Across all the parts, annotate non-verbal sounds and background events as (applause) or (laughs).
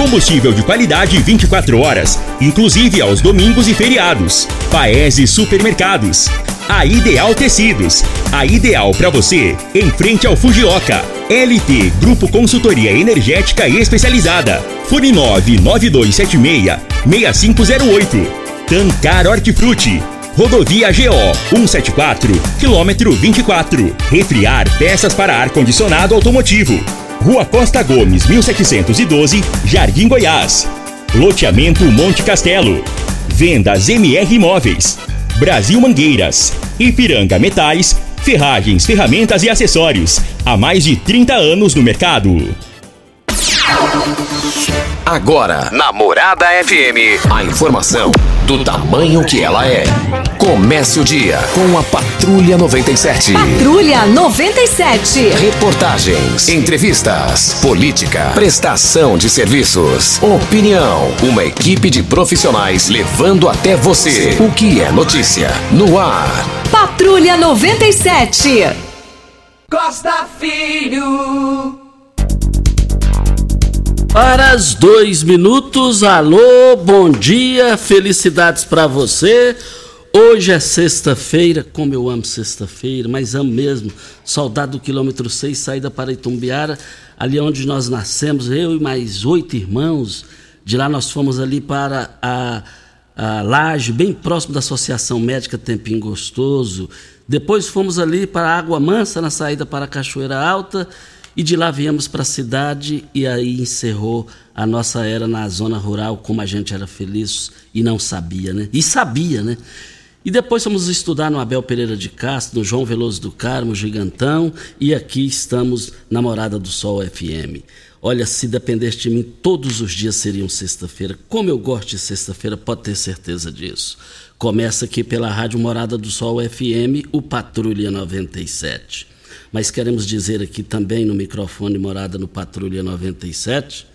Combustível de qualidade 24 horas, inclusive aos domingos e feriados. Paese Supermercados. A Ideal Tecidos. A ideal para você, em frente ao Fujioka. LT Grupo Consultoria Energética Especializada. Fone 99276 6508. Tancar Hortifruti. Rodovia GO 174, quilômetro 24. Refriar peças para ar-condicionado automotivo. Rua Costa Gomes, 1712, Jardim Goiás. Loteamento Monte Castelo. Vendas MR Imóveis. Brasil Mangueiras. Ipiranga Metais. Ferragens, ferramentas e acessórios. Há mais de 30 anos no mercado. Agora, Namorada FM, a informação do tamanho que ela é. Comece o dia com a Patrulha 97. Patrulha 97. Reportagens, entrevistas, política, prestação de serviços, opinião. Uma equipe de profissionais levando até você o que é notícia no ar. Patrulha 97. Costa Filho. Para os dois minutos, alô, bom dia, felicidades para você. Hoje é sexta-feira, como eu amo sexta-feira, mas amo mesmo. Soldado do quilômetro 6, saída para Itumbiara, ali onde nós nascemos, eu e mais oito irmãos. De lá nós fomos ali para a, a Laje, bem próximo da Associação Médica Tempim Gostoso. Depois fomos ali para Água Mansa, na saída para a Cachoeira Alta. E de lá viemos para a cidade e aí encerrou a nossa era na zona rural, como a gente era feliz e não sabia, né? E sabia, né? E depois fomos estudar no Abel Pereira de Castro, no João Veloso do Carmo, Gigantão, e aqui estamos na Morada do Sol FM. Olha, se dependesse de mim, todos os dias seriam sexta-feira. Como eu gosto de sexta-feira, pode ter certeza disso. Começa aqui pela Rádio Morada do Sol FM, o Patrulha 97. Mas queremos dizer aqui também no microfone Morada no Patrulha 97,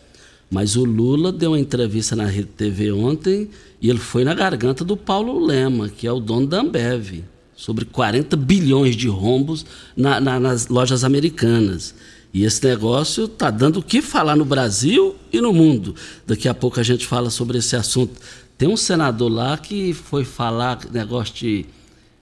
mas o Lula deu uma entrevista na Rede TV ontem e ele foi na garganta do Paulo Lema, que é o dono da Ambev, sobre 40 bilhões de rombos na, na, nas lojas americanas. E esse negócio está dando o que falar no Brasil e no mundo. Daqui a pouco a gente fala sobre esse assunto. Tem um senador lá que foi falar negócio de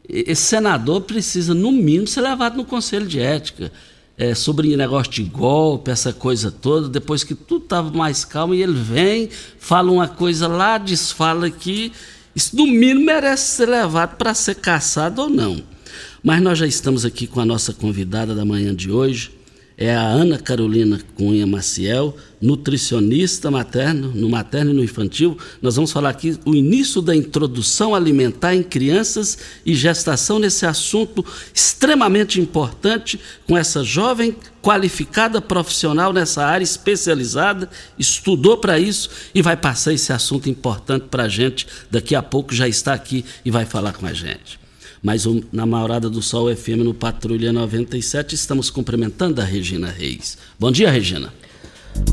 esse senador precisa, no mínimo, ser levado no Conselho de Ética. É, sobre negócio de golpe, essa coisa toda, depois que tudo estava mais calmo, e ele vem, fala uma coisa lá, desfala aqui. Isso, no mínimo, merece ser levado para ser caçado ou não. Mas nós já estamos aqui com a nossa convidada da manhã de hoje, é a Ana Carolina Cunha Maciel, nutricionista materno, no materno e no infantil. Nós vamos falar aqui o início da introdução alimentar em crianças e gestação nesse assunto extremamente importante com essa jovem qualificada profissional nessa área especializada, estudou para isso e vai passar esse assunto importante para a gente. Daqui a pouco já está aqui e vai falar com a gente mas na Maurada do Sol FM no Patrulha 97 estamos cumprimentando a Regina Reis. Bom dia, Regina.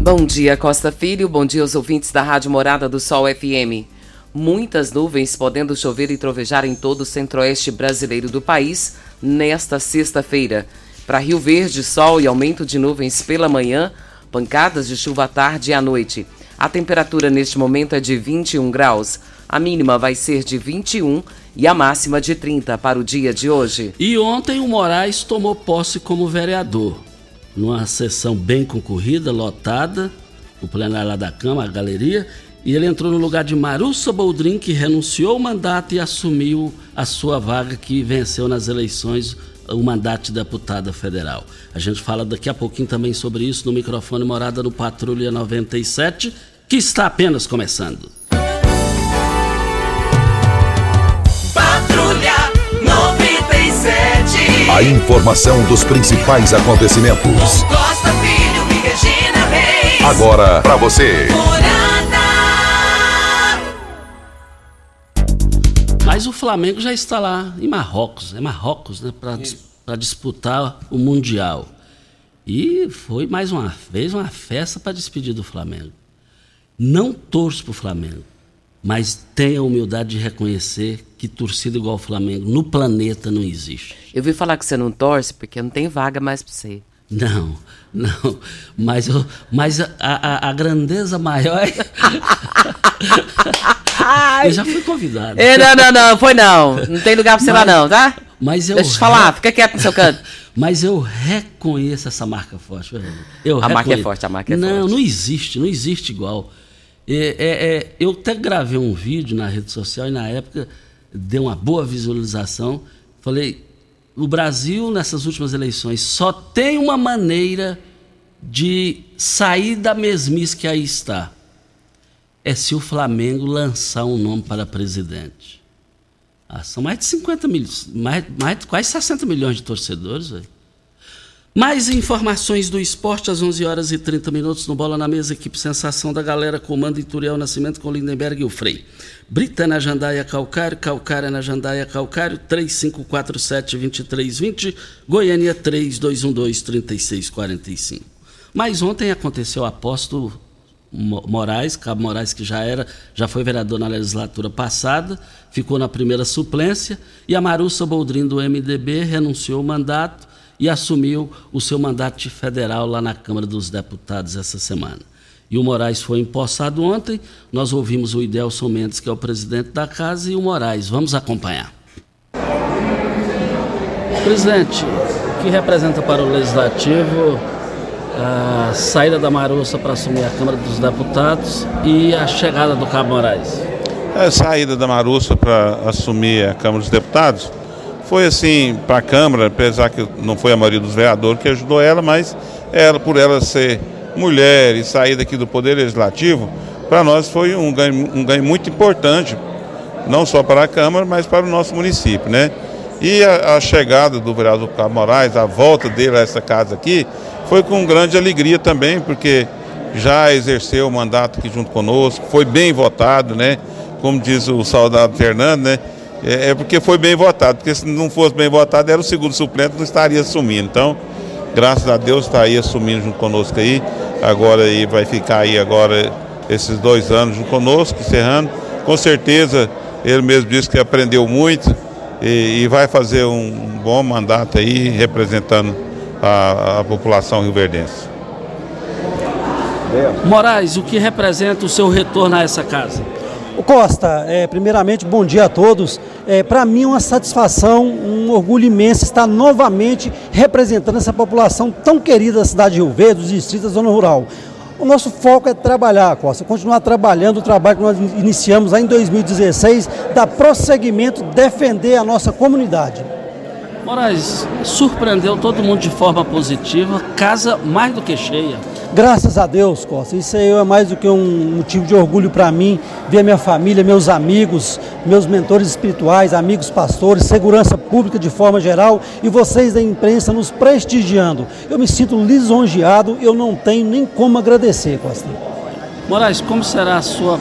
Bom dia, Costa Filho. Bom dia aos ouvintes da Rádio Morada do Sol FM. Muitas nuvens podendo chover e trovejar em todo o centro-oeste brasileiro do país nesta sexta-feira. Para Rio Verde, sol e aumento de nuvens pela manhã, pancadas de chuva à tarde e à noite. A temperatura neste momento é de 21 graus. A mínima vai ser de 21 e a máxima de 30 para o dia de hoje. E ontem o Moraes tomou posse como vereador, numa sessão bem concorrida, lotada, o plenário lá da Câmara, a galeria, e ele entrou no lugar de Marussa Boldrin, que renunciou o mandato e assumiu a sua vaga que venceu nas eleições o mandato de deputada federal. A gente fala daqui a pouquinho também sobre isso no microfone Morada no Patrulha 97, que está apenas começando. A informação dos principais acontecimentos. Costa Filho e Regina Reis. Agora para você. Mas o Flamengo já está lá em Marrocos, é Marrocos, né, para disputar o Mundial. E foi mais uma vez uma festa para despedir do Flamengo. Não torço para o Flamengo, mas tenha a humildade de reconhecer que torcida igual ao Flamengo no planeta não existe. Eu vi falar que você não torce porque não tem vaga mais para você. Não, não, mas, eu, mas a, a, a grandeza maior é. eu já fui convidado. É, não, não, não, foi não. Não tem lugar para você Mas- lá, não, tá? Mas eu Deixa eu te falar, fica quieto no seu canto. (laughs) Mas eu reconheço essa marca forte. Eu A marca é reconheço. forte, a marca é não, forte. Não, existe, não existe igual. É, é, é, eu até gravei um vídeo na rede social e na época deu uma boa visualização. Falei, o Brasil nessas últimas eleições só tem uma maneira de sair da mesmice que aí está. É se o Flamengo lançar um nome para presidente. Ah, são mais de 50 milhões, mais, mais quase 60 milhões de torcedores, velho. Mais informações do esporte às 11 horas e 30 minutos no Bola na Mesa, equipe Sensação da Galera, comando Ituriel Nascimento com Lindenberg e o Frei. Brita na Jandaia Calcário, Calcária na Jandaia Calcário, 3547-2320, Goiânia 3212-3645. Mas ontem aconteceu a posse do Mo- Moraes, Cabo Moraes, que já era, já foi vereador na legislatura passada, ficou na primeira suplência, e a Marussa Boldrin do MDB renunciou o mandato e assumiu o seu mandato de federal lá na Câmara dos Deputados essa semana. E o Moraes foi empossado ontem. Nós ouvimos o Idelson Mendes, que é o presidente da casa, e o Moraes. Vamos acompanhar. Presidente, o que representa para o Legislativo a saída da Marussa para assumir a Câmara dos Deputados e a chegada do Cabo Moraes? A saída da Marussa para assumir a Câmara dos Deputados foi assim para a Câmara, apesar que não foi a maioria dos vereadores que ajudou ela, mas ela, por ela ser mulher e sair daqui do Poder Legislativo, para nós foi um ganho, um ganho muito importante, não só para a Câmara, mas para o nosso município, né? E a, a chegada do vereador Cabo Moraes, a volta dele a essa casa aqui, foi com grande alegria também, porque já exerceu o mandato aqui junto conosco, foi bem votado, né? Como diz o saudado Fernando, né? É, é porque foi bem votado, porque se não fosse bem votado, era o segundo suplente, não estaria assumindo. Então, graças a Deus está aí assumindo junto conosco aí. Agora aí vai ficar aí agora esses dois anos junto conosco, encerrando. Com certeza, ele mesmo disse que aprendeu muito e, e vai fazer um bom mandato aí, representando a, a população rioverdense. Moraes, o que representa o seu retorno a essa casa? Costa, é, primeiramente, bom dia a todos. É, Para mim é uma satisfação, um orgulho imenso estar novamente representando essa população tão querida da cidade de Rio Verde, dos distritos da zona rural. O nosso foco é trabalhar, Costa, continuar trabalhando o trabalho que nós iniciamos lá em 2016, dar prosseguimento, defender a nossa comunidade. Moraes, surpreendeu todo mundo de forma positiva, casa mais do que cheia. Graças a Deus, Costa. Isso aí é mais do que um motivo de orgulho para mim, ver minha família, meus amigos, meus mentores espirituais, amigos pastores, segurança pública de forma geral e vocês da imprensa nos prestigiando. Eu me sinto lisonjeado, eu não tenho nem como agradecer, Costa. Moraes, como será a sua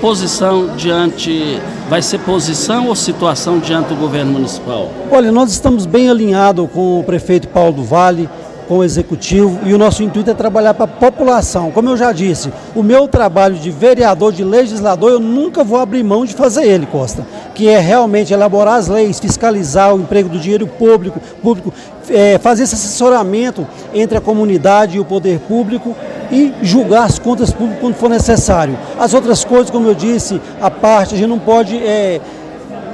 posição diante. Vai ser posição ou situação diante do governo municipal? Olha, nós estamos bem alinhados com o prefeito Paulo do Vale, com o executivo e o nosso intuito é trabalhar para a população. Como eu já disse, o meu trabalho de vereador, de legislador, eu nunca vou abrir mão de fazer ele, Costa, que é realmente elaborar as leis, fiscalizar o emprego do dinheiro público, público é, fazer esse assessoramento entre a comunidade e o poder público e julgar as contas públicas quando for necessário. As outras coisas, como eu disse, a parte, a gente não pode é,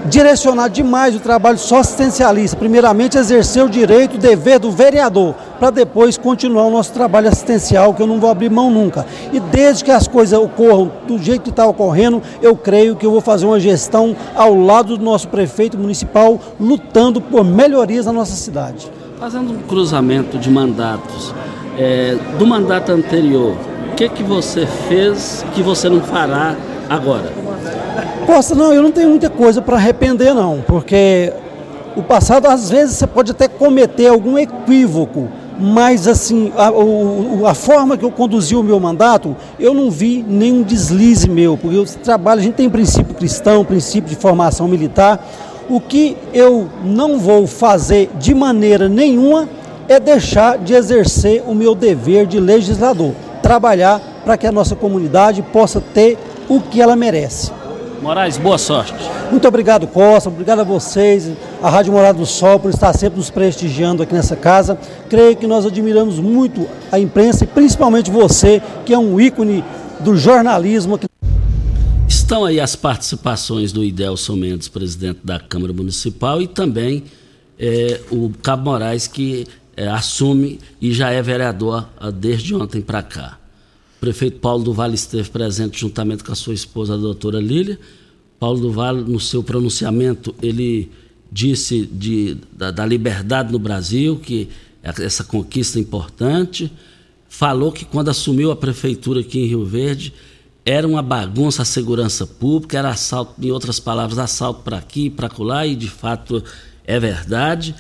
direcionar demais o trabalho só assistencialista. Primeiramente, exercer o direito, o dever do vereador, para depois continuar o nosso trabalho assistencial, que eu não vou abrir mão nunca. E desde que as coisas ocorram do jeito que está ocorrendo, eu creio que eu vou fazer uma gestão ao lado do nosso prefeito municipal, lutando por melhorias na nossa cidade. Fazendo um cruzamento de mandatos, é, do mandato anterior, o que, que você fez que você não fará agora? Costa, não, eu não tenho muita coisa para arrepender, não, porque o passado, às vezes, você pode até cometer algum equívoco, mas assim, a, o, a, forma que eu conduzi o meu mandato, eu não vi nenhum deslize meu, porque eu trabalho, a gente tem princípio cristão, princípio de formação militar. O que eu não vou fazer de maneira nenhuma é deixar de exercer o meu dever de legislador, trabalhar para que a nossa comunidade possa ter o que ela merece. Moraes, boa sorte. Muito obrigado, Costa. Obrigado a vocês, a Rádio Morada do Sol, por estar sempre nos prestigiando aqui nessa casa. Creio que nós admiramos muito a imprensa e principalmente você, que é um ícone do jornalismo. Estão aí as participações do Idelson Mendes, presidente da Câmara Municipal, e também é, o Cabo Moraes, que é, assume e já é vereador ah, desde ontem para cá. Prefeito Paulo do Vale esteve presente juntamente com a sua esposa, a doutora Lília. Paulo do Vale, no seu pronunciamento, ele disse de, da, da liberdade no Brasil, que essa conquista é importante. Falou que quando assumiu a prefeitura aqui em Rio Verde, era uma bagunça a segurança pública, era assalto, em outras palavras, assalto para aqui, para lá, e de fato é verdade.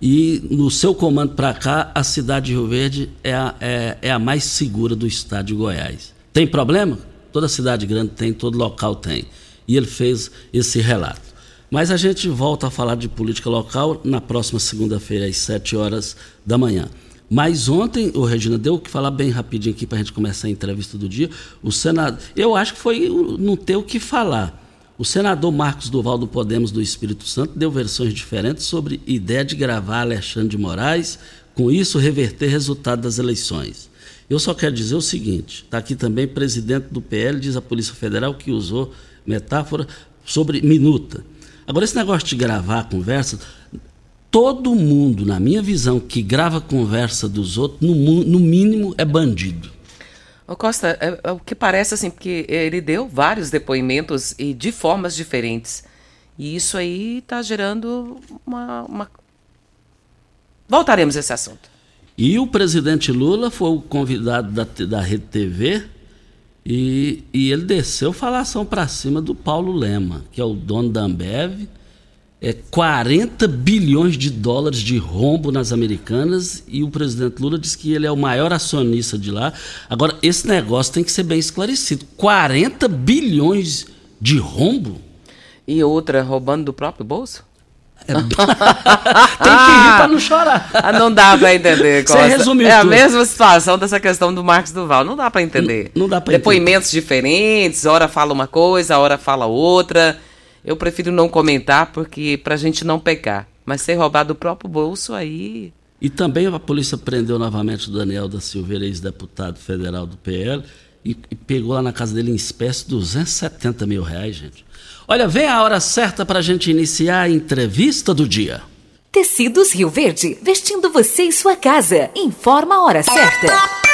E no seu comando para cá, a cidade de Rio Verde é a, é, é a mais segura do estado de Goiás. Tem problema? Toda cidade grande tem, todo local tem. E ele fez esse relato. Mas a gente volta a falar de política local na próxima segunda-feira, às 7 horas da manhã. Mas ontem, o Regina deu que falar bem rapidinho aqui para a gente começar a entrevista do dia. O Senado, eu acho que foi não ter o que falar. O senador Marcos Duval do Podemos do Espírito Santo deu versões diferentes sobre ideia de gravar Alexandre de Moraes, com isso reverter resultado das eleições. Eu só quero dizer o seguinte: está aqui também presidente do PL, diz a Polícia Federal que usou metáfora sobre minuta. Agora, esse negócio de gravar a conversa, todo mundo, na minha visão, que grava a conversa dos outros, no, no mínimo é bandido. Ô Costa, é, é, o que parece assim, porque ele deu vários depoimentos e de formas diferentes. E isso aí está gerando uma, uma. Voltaremos a esse assunto. E o presidente Lula foi o convidado da, da Rede TV e, e ele desceu falação para cima do Paulo Lema, que é o dono da Ambev é 40 bilhões de dólares de rombo nas americanas e o presidente Lula diz que ele é o maior acionista de lá. Agora, esse negócio tem que ser bem esclarecido. 40 bilhões de rombo? E outra roubando do próprio bolso? É... (laughs) (laughs) tem que rir para não chorar. Ah, não dá para entender. Costa. Você resumiu É tudo. a mesma situação dessa questão do Marcos Duval. Não dá para entender. Não, não dá para Depoimentos entender. diferentes, hora fala uma coisa, hora fala outra. Eu prefiro não comentar porque para a gente não pecar. Mas ser roubado do próprio bolso aí. E também a polícia prendeu novamente o Daniel da Silveira, ex-deputado federal do PL, e, e, pegou lá na casa dele em espécie 270 mil reais, gente. Olha, vem a hora certa para a gente iniciar a entrevista do dia. Tecidos Rio Verde, vestindo você e sua casa. Informa a hora certa.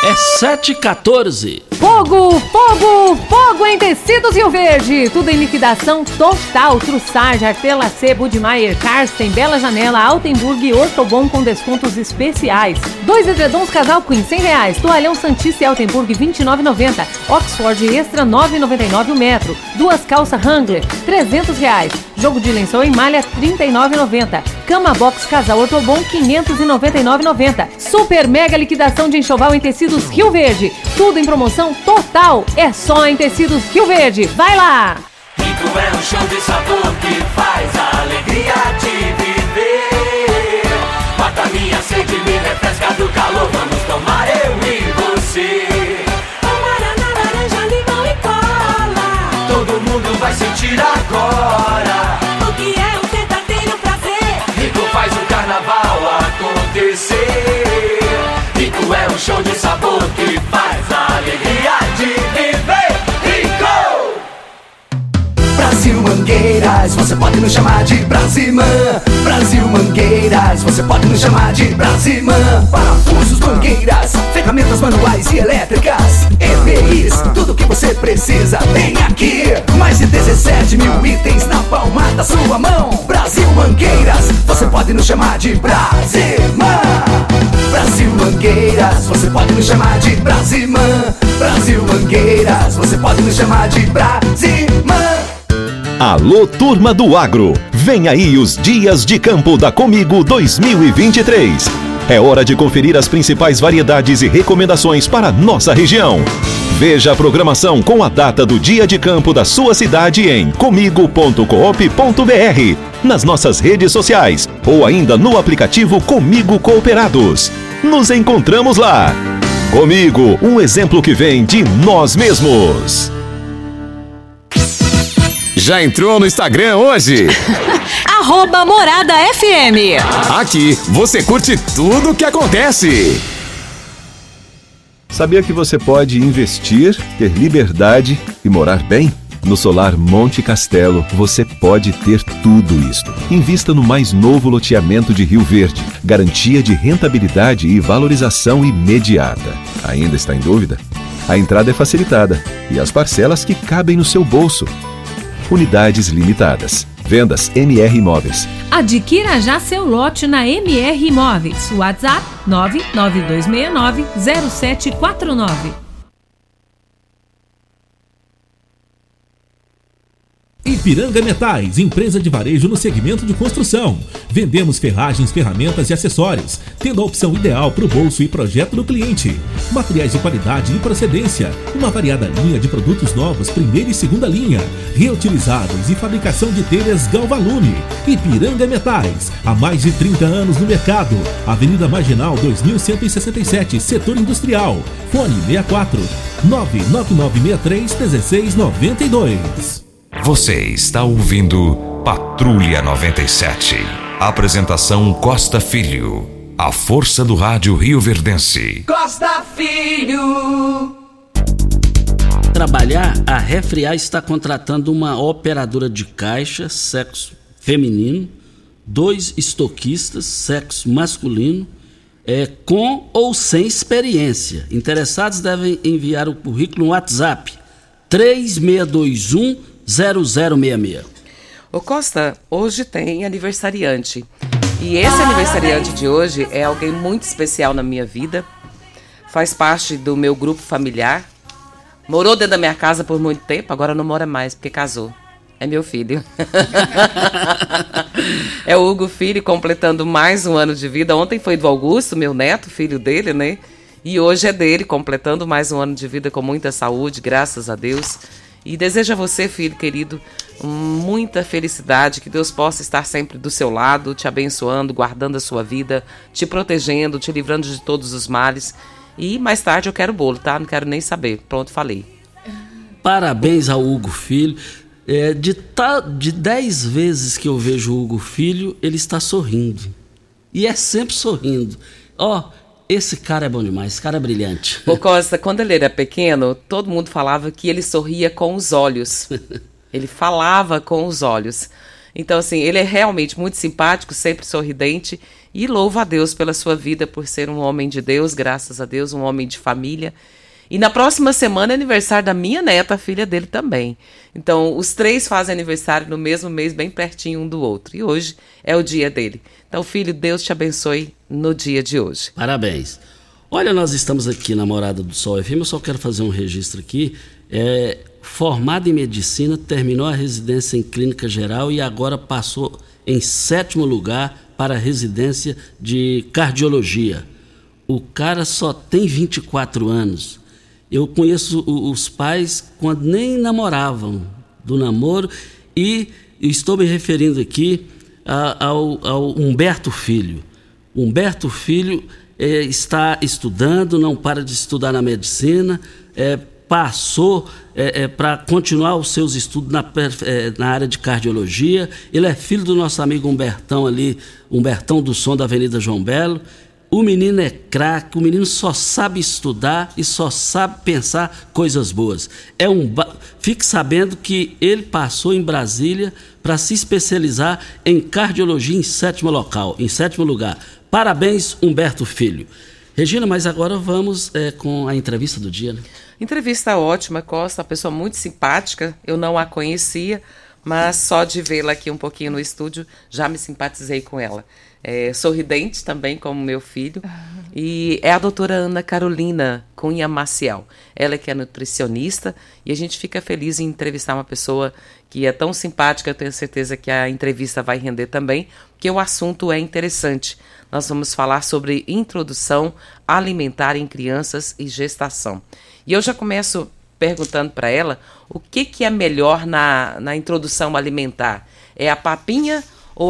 É 7h14. Fogo, fogo, fogo em tecidos Rio Verde. Tudo em liquidação total. Trussage, Artela C, Budmeier, Karsten, Bela Janela, Altenburg e Ortobon com descontos especiais. Dois edredons casal Queen, 100 reais. Toalhão Santista e Altenburg, 29,90. Oxford Extra, 9,99 o metro. Duas calças Wrangler, 300 reais. Jogo de lençol em malha, 39,90. Cama Box Casal Ortobon, 599,90. Super mega liquidação de enxoval em tecidos Rio Verde. Tudo em promoção total. É só em Tecidos Rio Verde. Vai lá! Rico é um show de sabor que faz a alegria de viver. Mata minha sede, me refresca do calor. Vamos tomar eu e você. Guaraná, laranja, limão e cola. Todo mundo vai sentir agora. Show de sabor que faz a alegria de viver. Rico! Brasil Mangueiras, você pode nos chamar de Brasimã. Brasil Mangueiras, você pode nos chamar de Brasimã. Parafusos, mangueiras, ferramentas manuais e elétricas. EPIs, tudo que você precisa tem aqui. Mais de 17 mil itens na palma da sua mão. Brasil Mangueiras, você pode nos chamar de Brasimã. Brasil Mangueiras, você pode nos chamar de Brasimã. Brasil Mangueiras, você pode nos chamar de Brasimã. Alô, turma do agro. Vem aí os dias de campo da Comigo 2023. É hora de conferir as principais variedades e recomendações para nossa região. Veja a programação com a data do dia de campo da sua cidade em comigo.coop.br, nas nossas redes sociais ou ainda no aplicativo Comigo Cooperados. Nos encontramos lá. Comigo, um exemplo que vem de nós mesmos. Já entrou no Instagram hoje? (laughs) Arroba Morada FM. Aqui você curte tudo o que acontece. Sabia que você pode investir, ter liberdade e morar bem? No Solar Monte Castelo, você pode ter tudo isto. Invista no mais novo loteamento de Rio Verde. Garantia de rentabilidade e valorização imediata. Ainda está em dúvida? A entrada é facilitada e as parcelas que cabem no seu bolso. Unidades limitadas. Vendas MR Imóveis. Adquira já seu lote na MR Imóveis. WhatsApp 99269 Ipiranga Metais, empresa de varejo no segmento de construção. Vendemos ferragens, ferramentas e acessórios, tendo a opção ideal para o bolso e projeto do cliente. Materiais de qualidade e procedência, uma variada linha de produtos novos, primeira e segunda linha, reutilizáveis e fabricação de telhas Galvalume. Ipiranga Metais, há mais de 30 anos no mercado. Avenida Marginal 2167, setor industrial. Fone 64 99963 1692. Você está ouvindo Patrulha 97. Apresentação Costa Filho. A força do rádio Rio Verdense. Costa Filho. Trabalhar, a Refriar está contratando uma operadora de caixa, sexo feminino, dois estoquistas, sexo masculino, é, com ou sem experiência. Interessados devem enviar o currículo no WhatsApp 3621 0066. Ô Costa, hoje tem aniversariante. E esse aniversariante de hoje é alguém muito especial na minha vida. Faz parte do meu grupo familiar. Morou dentro da minha casa por muito tempo, agora não mora mais porque casou. É meu filho. (laughs) é o Hugo Filho completando mais um ano de vida. Ontem foi do Augusto, meu neto, filho dele, né? E hoje é dele, completando mais um ano de vida com muita saúde, graças a Deus. E desejo a você, filho querido, muita felicidade, que Deus possa estar sempre do seu lado, te abençoando, guardando a sua vida, te protegendo, te livrando de todos os males. E mais tarde eu quero bolo, tá? Não quero nem saber. Pronto, falei. Parabéns ao Hugo Filho. É, de, ta, de dez vezes que eu vejo o Hugo Filho, ele está sorrindo. E é sempre sorrindo. Ó, oh, esse cara é bom demais, esse cara é brilhante. Ô Costa, quando ele era pequeno, todo mundo falava que ele sorria com os olhos. (laughs) ele falava com os olhos. Então, assim, ele é realmente muito simpático, sempre sorridente. E louvo a Deus pela sua vida, por ser um homem de Deus, graças a Deus, um homem de família. E na próxima semana é aniversário da minha neta, a filha dele também. Então, os três fazem aniversário no mesmo mês, bem pertinho um do outro. E hoje é o dia dele. Então, filho, Deus te abençoe no dia de hoje. Parabéns. Olha, nós estamos aqui na Morada do Sol FM, eu só quero fazer um registro aqui. É, formado em medicina, terminou a residência em clínica geral e agora passou em sétimo lugar para a residência de cardiologia. O cara só tem 24 anos eu conheço os pais quando nem namoravam do namoro e estou me referindo aqui ao, ao Humberto Filho. Humberto Filho é, está estudando, não para de estudar na medicina, é, passou é, é para continuar os seus estudos na, é, na, área de cardiologia. Ele é filho do nosso amigo Humbertão ali, Humbertão do Som da Avenida João Belo. O menino é craque, o menino só sabe estudar e só sabe pensar coisas boas. É um fique sabendo que ele passou em Brasília para se especializar em cardiologia em sétimo local, em sétimo lugar. Parabéns, Humberto Filho. Regina, mas agora vamos é, com a entrevista do dia, né? Entrevista ótima, Costa, uma pessoa muito simpática. Eu não a conhecia, mas só de vê-la aqui um pouquinho no estúdio, já me simpatizei com ela. É, sorridente também, como meu filho. E é a doutora Ana Carolina Cunha Maciel. Ela que é nutricionista e a gente fica feliz em entrevistar uma pessoa que é tão simpática. Eu tenho certeza que a entrevista vai render também, porque o assunto é interessante. Nós vamos falar sobre introdução alimentar em crianças e gestação. E eu já começo perguntando para ela o que, que é melhor na, na introdução alimentar. É a papinha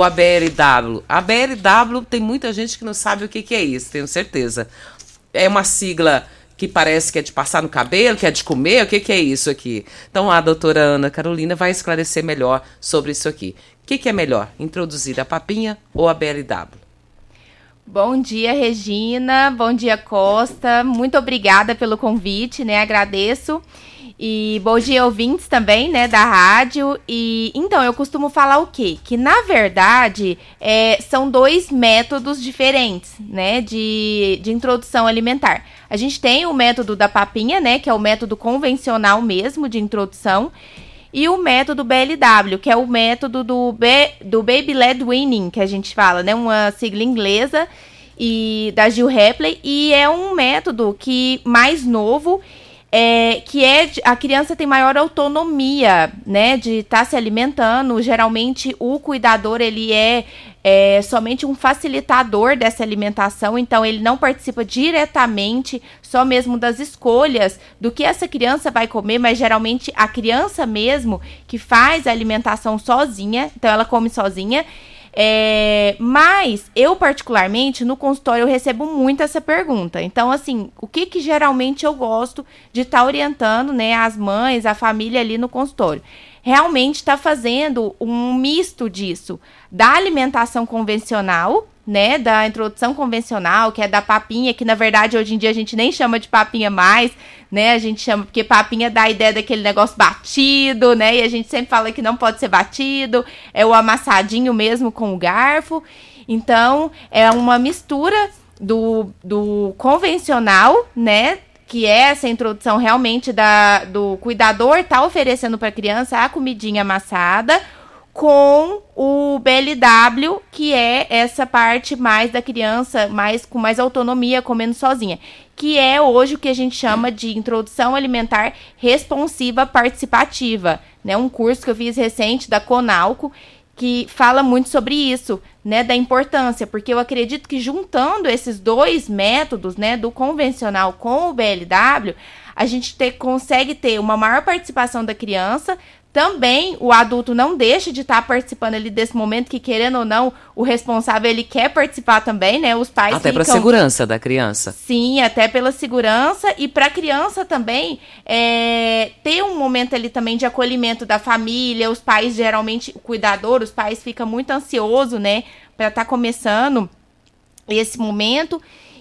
a BLW? A BLW tem muita gente que não sabe o que, que é isso, tenho certeza. É uma sigla que parece que é de passar no cabelo, que é de comer, o que, que é isso aqui? Então a doutora Ana Carolina vai esclarecer melhor sobre isso aqui. O que, que é melhor, introduzir a papinha ou a BLW? Bom dia, Regina. Bom dia, Costa. Muito obrigada pelo convite, né? Agradeço. E bom dia, ouvintes também, né, da rádio. E então, eu costumo falar o quê? Que na verdade é, são dois métodos diferentes, né, de, de introdução alimentar. A gente tem o método da papinha, né, que é o método convencional mesmo de introdução. E o método BLW, que é o método do, B, do Baby Led Winning, que a gente fala, né? Uma sigla inglesa e da Jill Hepley. E é um método que mais novo é, que é a criança tem maior autonomia, né, de estar tá se alimentando. Geralmente o cuidador ele é, é, somente um facilitador dessa alimentação, então ele não participa diretamente, só mesmo das escolhas do que essa criança vai comer, mas geralmente a criança mesmo que faz a alimentação sozinha, então ela come sozinha. É, mas eu, particularmente, no consultório, eu recebo muito essa pergunta. Então, assim, o que, que geralmente eu gosto de estar tá orientando né, as mães, a família ali no consultório? Realmente está fazendo um misto disso, da alimentação convencional, né, da introdução convencional, que é da papinha, que na verdade hoje em dia a gente nem chama de papinha mais, né? A gente chama porque papinha dá a ideia daquele negócio batido, né? E a gente sempre fala que não pode ser batido, é o amassadinho mesmo com o garfo. Então, é uma mistura do, do convencional, né? Que é essa introdução realmente da, do cuidador tá oferecendo para a criança a comidinha amassada, com o BLW, que é essa parte mais da criança, mais com mais autonomia, comendo sozinha, que é hoje o que a gente chama de introdução alimentar responsiva participativa, né? Um curso que eu fiz recente da Conalco que fala muito sobre isso, né, da importância, porque eu acredito que juntando esses dois métodos, né, do convencional com o BLW, a gente consegue ter uma maior participação da criança, também o adulto não deixa de estar tá participando ali desse momento que querendo ou não o responsável ele quer participar também né? Os pais até ficam... para segurança da criança. Sim até pela segurança. E para a criança também é... ter um momento ali também de acolhimento da família. Os pais geralmente o cuidador os pais ficam muito ansioso né? Para estar tá começando esse momento.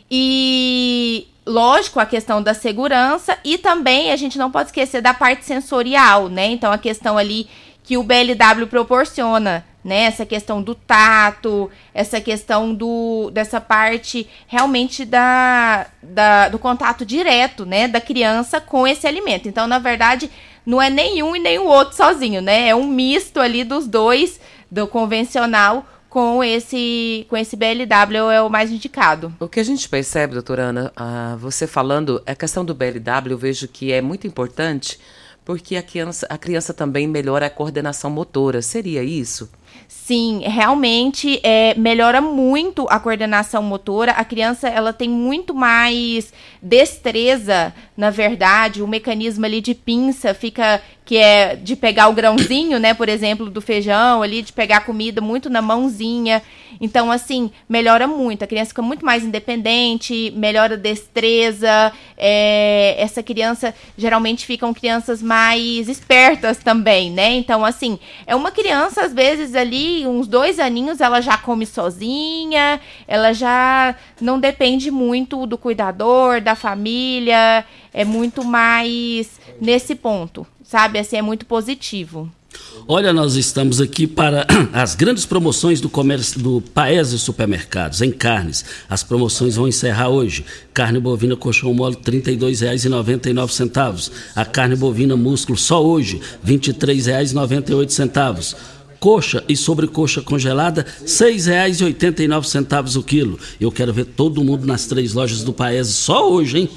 E lógico, a questão da segurança e também a gente não pode esquecer da parte sensorial, né? Então, a questão ali que o BLW proporciona, né? Essa questão do tato, essa questão do dessa parte realmente da, da do contato direto, né, da criança com esse alimento. Então, na verdade, não é nenhum e nem o outro sozinho, né? É um misto ali dos dois, do convencional com esse com esse BLW é o mais indicado. O que a gente percebe, doutora Ana, uh, você falando, a questão do BLW, eu vejo que é muito importante porque a criança, a criança também melhora a coordenação motora. Seria isso? Sim, realmente é, melhora muito a coordenação motora. A criança ela tem muito mais destreza, na verdade. O mecanismo ali de pinça fica que é de pegar o grãozinho, né, por exemplo, do feijão ali, de pegar comida muito na mãozinha. Então, assim, melhora muito. A criança fica muito mais independente, melhora a destreza. É, essa criança, geralmente, ficam crianças mais espertas também, né? Então, assim, é uma criança, às vezes, ali, uns dois aninhos, ela já come sozinha, ela já não depende muito do cuidador, da família. É muito mais nesse ponto sabe? Assim, é muito positivo. Olha, nós estamos aqui para (clears throat) as grandes promoções do comércio do Paese Supermercados em carnes. As promoções vão encerrar hoje. Carne bovina colchão mole R$ 32,99. A carne bovina músculo só hoje R$ 23,98. Coxa e sobrecoxa congelada, R$ 6,89 o quilo. Eu quero ver todo mundo nas três lojas do Paese só hoje, hein?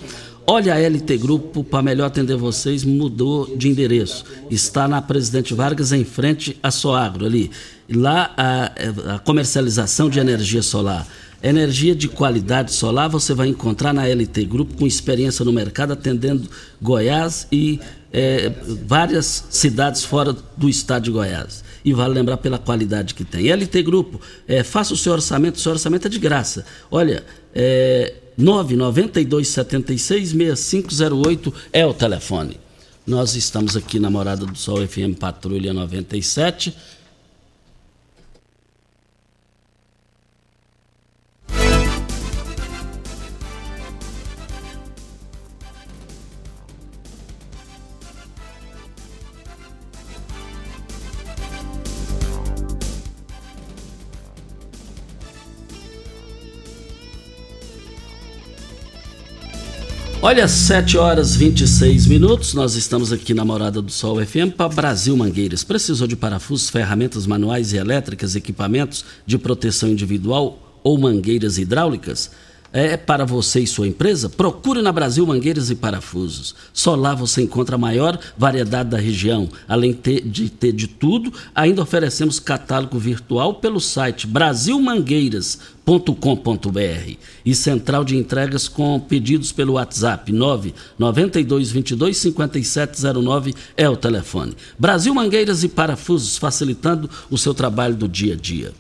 Olha, a LT Grupo, para melhor atender vocês, mudou de endereço. Está na Presidente Vargas, em frente à Soagro, ali. Lá, a, a comercialização de energia solar. Energia de qualidade solar você vai encontrar na LT Grupo, com experiência no mercado, atendendo Goiás e é, várias cidades fora do estado de Goiás. E vale lembrar pela qualidade que tem. LT Grupo, é, faça o seu orçamento, o seu orçamento é de graça. Olha, é, 992 76 6508 é o telefone. Nós estamos aqui na Morada do Sol FM Patrulha 97 Olha, 7 horas 26 minutos, nós estamos aqui na Morada do Sol FM para Brasil Mangueiras. Precisou de parafusos, ferramentas manuais e elétricas, equipamentos de proteção individual ou mangueiras hidráulicas? É para você e sua empresa? Procure na Brasil Mangueiras e Parafusos. Só lá você encontra a maior variedade da região. Além de ter de tudo, ainda oferecemos catálogo virtual pelo site brasilmangueiras.com.br e central de entregas com pedidos pelo WhatsApp 992 22 5709 é o telefone. Brasil Mangueiras e Parafusos facilitando o seu trabalho do dia a dia.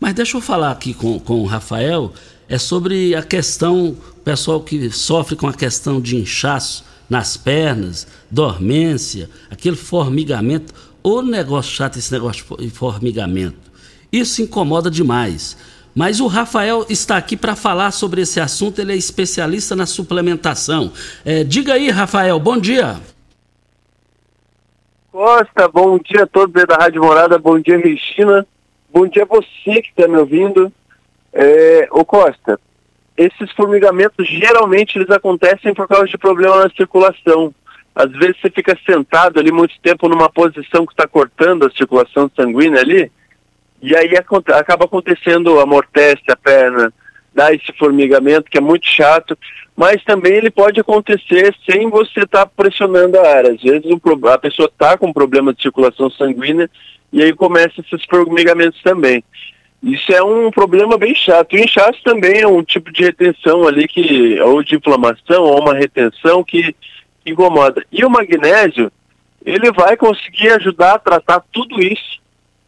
Mas deixa eu falar aqui com, com o Rafael é sobre a questão, pessoal que sofre com a questão de inchaço nas pernas, dormência, aquele formigamento. O negócio chato esse negócio de formigamento. Isso incomoda demais. Mas o Rafael está aqui para falar sobre esse assunto, ele é especialista na suplementação. É, diga aí, Rafael, bom dia. Costa, bom dia a todos da Rádio Morada, bom dia, Regina. Bom dia a você que está me ouvindo. É, ô Costa, esses formigamentos geralmente eles acontecem por causa de problema na circulação. Às vezes você fica sentado ali muito tempo numa posição que está cortando a circulação sanguínea ali, e aí acaba acontecendo, amortece a perna, dá esse formigamento que é muito chato, mas também ele pode acontecer sem você estar tá pressionando a área. Às vezes a pessoa está com problema de circulação sanguínea e aí começa esses formigamentos também. Isso é um problema bem chato. O inchaço também é um tipo de retenção ali que, ou de inflamação, ou uma retenção que, incomoda. E o magnésio, ele vai conseguir ajudar a tratar tudo isso.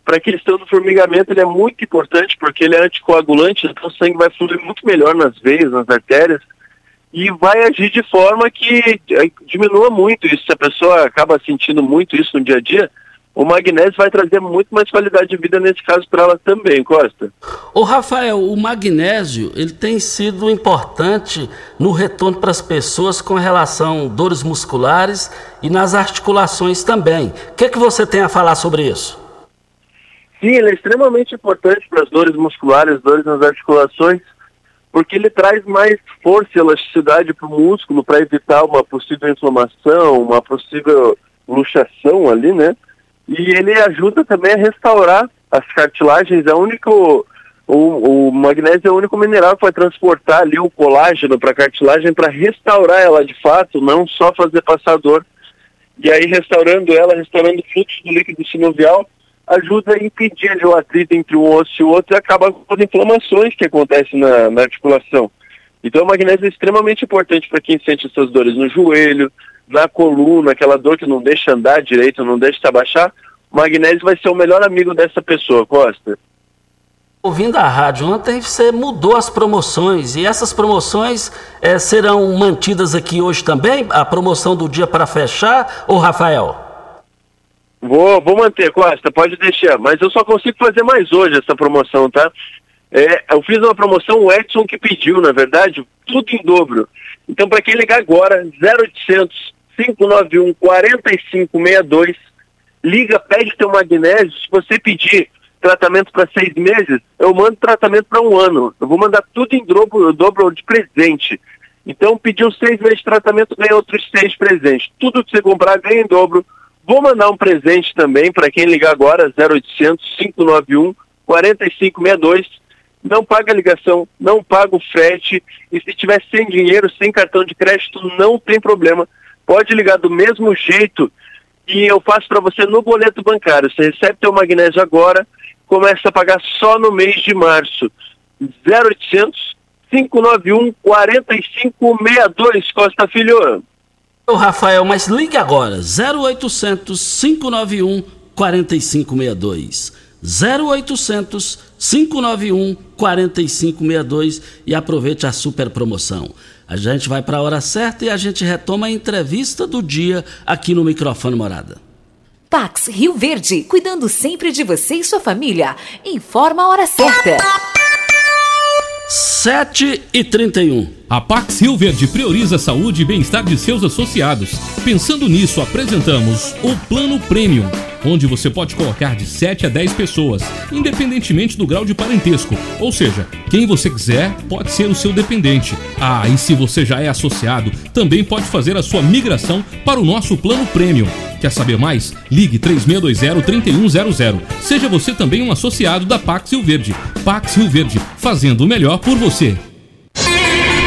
Para a questão do formigamento, ele é muito importante porque ele é anticoagulante, então o sangue vai fluir muito melhor nas veias, nas artérias, e vai agir de forma que eh, diminua muito isso. Se a pessoa acaba sentindo muito isso no dia a dia, o magnésio vai trazer muito mais qualidade de vida nesse caso para ela também, Costa. O Rafael, o magnésio ele tem sido importante no retorno para as pessoas com relação a dores musculares e nas articulações também. O que, é que você tem a falar sobre isso? Sim, ele é extremamente importante para as dores musculares, dores nas articulações, porque ele traz mais força e elasticidade para o músculo para evitar uma possível inflamação, uma possível luxação ali, né? E ele ajuda também a restaurar as cartilagens. É o único, o, o magnésio é o único mineral que vai transportar ali o colágeno para a cartilagem para restaurar ela de fato, não só fazer passar dor. E aí restaurando ela, restaurando o fluxo do líquido sinovial, ajuda a impedir o atrito entre um osso e o outro e acaba com as inflamações que acontecem na, na articulação. Então o magnésio é extremamente importante para quem sente essas dores no joelho, na coluna, aquela dor que não deixa andar direito, não deixa abaixar, o magnésio vai ser o melhor amigo dessa pessoa, Costa. Ouvindo a rádio ontem, você mudou as promoções e essas promoções é, serão mantidas aqui hoje também? A promoção do dia para fechar, ou Rafael? Vou, vou manter, Costa, pode deixar, mas eu só consigo fazer mais hoje essa promoção, tá? É, eu fiz uma promoção, o Edson que pediu, na verdade, tudo em dobro. Então, para quem ligar agora, 0800 591 4562 liga, pede teu magnésio. Se você pedir tratamento para seis meses, eu mando tratamento para um ano. Eu vou mandar tudo em dobro, dobro de presente. Então, pediu seis meses de tratamento, ganha outros seis presentes. Tudo que você comprar ganha em dobro. Vou mandar um presente também para quem ligar agora, 0800 591 4562. Não paga a ligação, não paga o frete. E se tiver sem dinheiro, sem cartão de crédito, não tem problema. Pode ligar do mesmo jeito e eu faço para você no boleto bancário. Você recebe teu magnésio agora, começa a pagar só no mês de março. 0800 591 4562, Costa Filho. Ô Rafael, mas ligue agora, 0800 591 4562. 0800 591 4562 e aproveite a super promoção. A gente vai para a hora certa e a gente retoma a entrevista do dia aqui no microfone Morada. Pax Rio Verde, cuidando sempre de você e sua família. Informa a hora certa. 7 e 31. A Pax Rio Verde prioriza a saúde e bem-estar de seus associados. Pensando nisso, apresentamos o Plano Premium, onde você pode colocar de 7 a 10 pessoas, independentemente do grau de parentesco. Ou seja, quem você quiser pode ser o seu dependente. Ah, e se você já é associado, também pode fazer a sua migração para o nosso Plano Premium. Quer saber mais? Ligue 3620-3100. Seja você também um associado da Pax Rio Verde. Pax Rio Verde, fazendo o melhor por você.